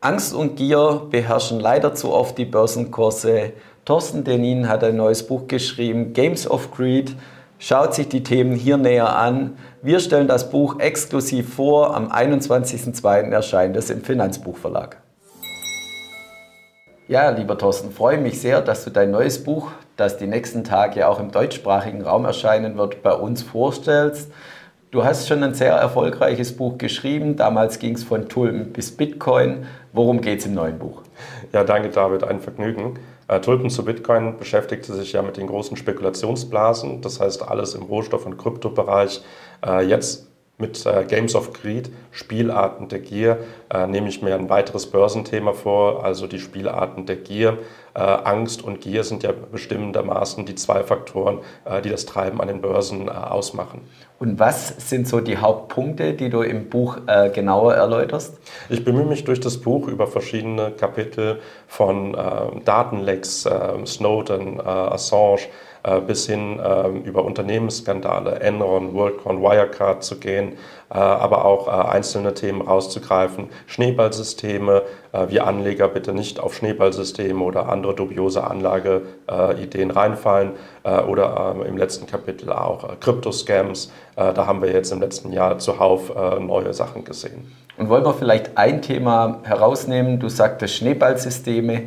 Angst und Gier beherrschen leider zu oft die Börsenkurse. Thorsten Denin hat ein neues Buch geschrieben, Games of Greed. Schaut sich die Themen hier näher an. Wir stellen das Buch exklusiv vor. Am 21.02. erscheint es im Finanzbuchverlag. Ja, lieber Thorsten, freue mich sehr, dass du dein neues Buch, das die nächsten Tage auch im deutschsprachigen Raum erscheinen wird, bei uns vorstellst. Du hast schon ein sehr erfolgreiches Buch geschrieben. Damals ging es von Tulpen bis Bitcoin. Worum geht es im neuen Buch? Ja, danke David, ein Vergnügen. Äh, Tulpen zu Bitcoin beschäftigte sich ja mit den großen Spekulationsblasen, das heißt alles im Rohstoff- und Kryptobereich. Äh, jetzt mit äh, Games of Greed, Spielarten der Gier, äh, nehme ich mir ein weiteres Börsenthema vor, also die Spielarten der Gier. Äh, Angst und Gier sind ja bestimmendermaßen die zwei Faktoren, äh, die das Treiben an den Börsen äh, ausmachen. Und was sind so die Hauptpunkte, die du im Buch äh, genauer erläuterst? Ich bemühe mich durch das Buch über verschiedene Kapitel von Datenlecks, Snowden, Assange, bis hin ähm, über Unternehmensskandale, Enron, WorldCon, Wirecard zu gehen, äh, aber auch äh, einzelne Themen rauszugreifen, Schneeballsysteme, wir Anleger bitte nicht auf Schneeballsysteme oder andere dubiose Anlageideen reinfallen oder ähm, im letzten Kapitel auch Kryptoscams. Da haben wir jetzt im letzten Jahr zuhauf neue Sachen gesehen. Und wollen wir vielleicht ein Thema herausnehmen? Du sagtest Schneeballsysteme.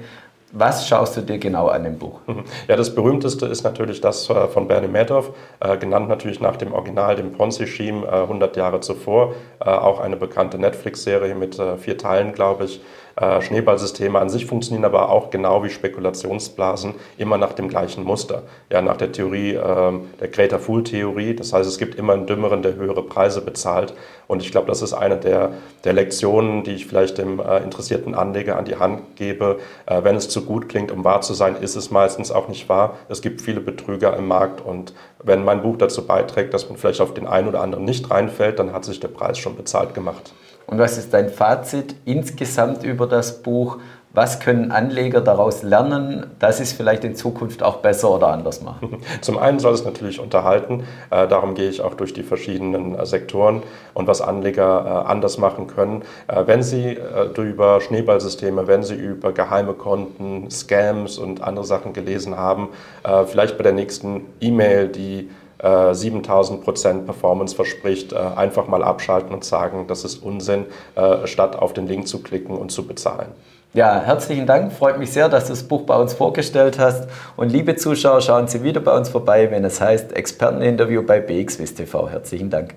Was schaust du dir genau an dem Buch? Ja, das berühmteste ist natürlich das äh, von Bernie Madoff, äh, genannt natürlich nach dem Original, dem Ponzi-Scheme, 100 Jahre zuvor. Äh, auch eine bekannte Netflix-Serie mit vier Teilen, glaube ich. Äh, Schneeballsysteme an sich funktionieren aber auch genau wie Spekulationsblasen immer nach dem gleichen Muster. Ja, nach der Theorie, äh, der Greater Fool Theorie. Das heißt, es gibt immer einen Dümmeren, der höhere Preise bezahlt. Und ich glaube, das ist eine der, der Lektionen, die ich vielleicht dem äh, interessierten Anleger an die Hand gebe. Äh, wenn es zu gut klingt, um wahr zu sein, ist es meistens auch nicht wahr. Es gibt viele Betrüger im Markt und wenn mein Buch dazu beiträgt, dass man vielleicht auf den einen oder anderen nicht reinfällt, dann hat sich der Preis schon bezahlt gemacht. Und was ist dein Fazit insgesamt über das Buch? Was können Anleger daraus lernen, dass sie es vielleicht in Zukunft auch besser oder anders machen? Zum einen soll es natürlich unterhalten. Äh, darum gehe ich auch durch die verschiedenen äh, Sektoren und was Anleger äh, anders machen können. Äh, wenn sie äh, über Schneeballsysteme, wenn sie über geheime Konten, Scams und andere Sachen gelesen haben, äh, vielleicht bei der nächsten E-Mail, die 7000 äh, Prozent Performance verspricht, äh, einfach mal abschalten und sagen, das ist Unsinn, äh, statt auf den Link zu klicken und zu bezahlen. Ja, herzlichen Dank. Freut mich sehr, dass du das Buch bei uns vorgestellt hast. Und liebe Zuschauer, schauen Sie wieder bei uns vorbei, wenn es heißt Experteninterview bei BXWIST TV. Herzlichen Dank.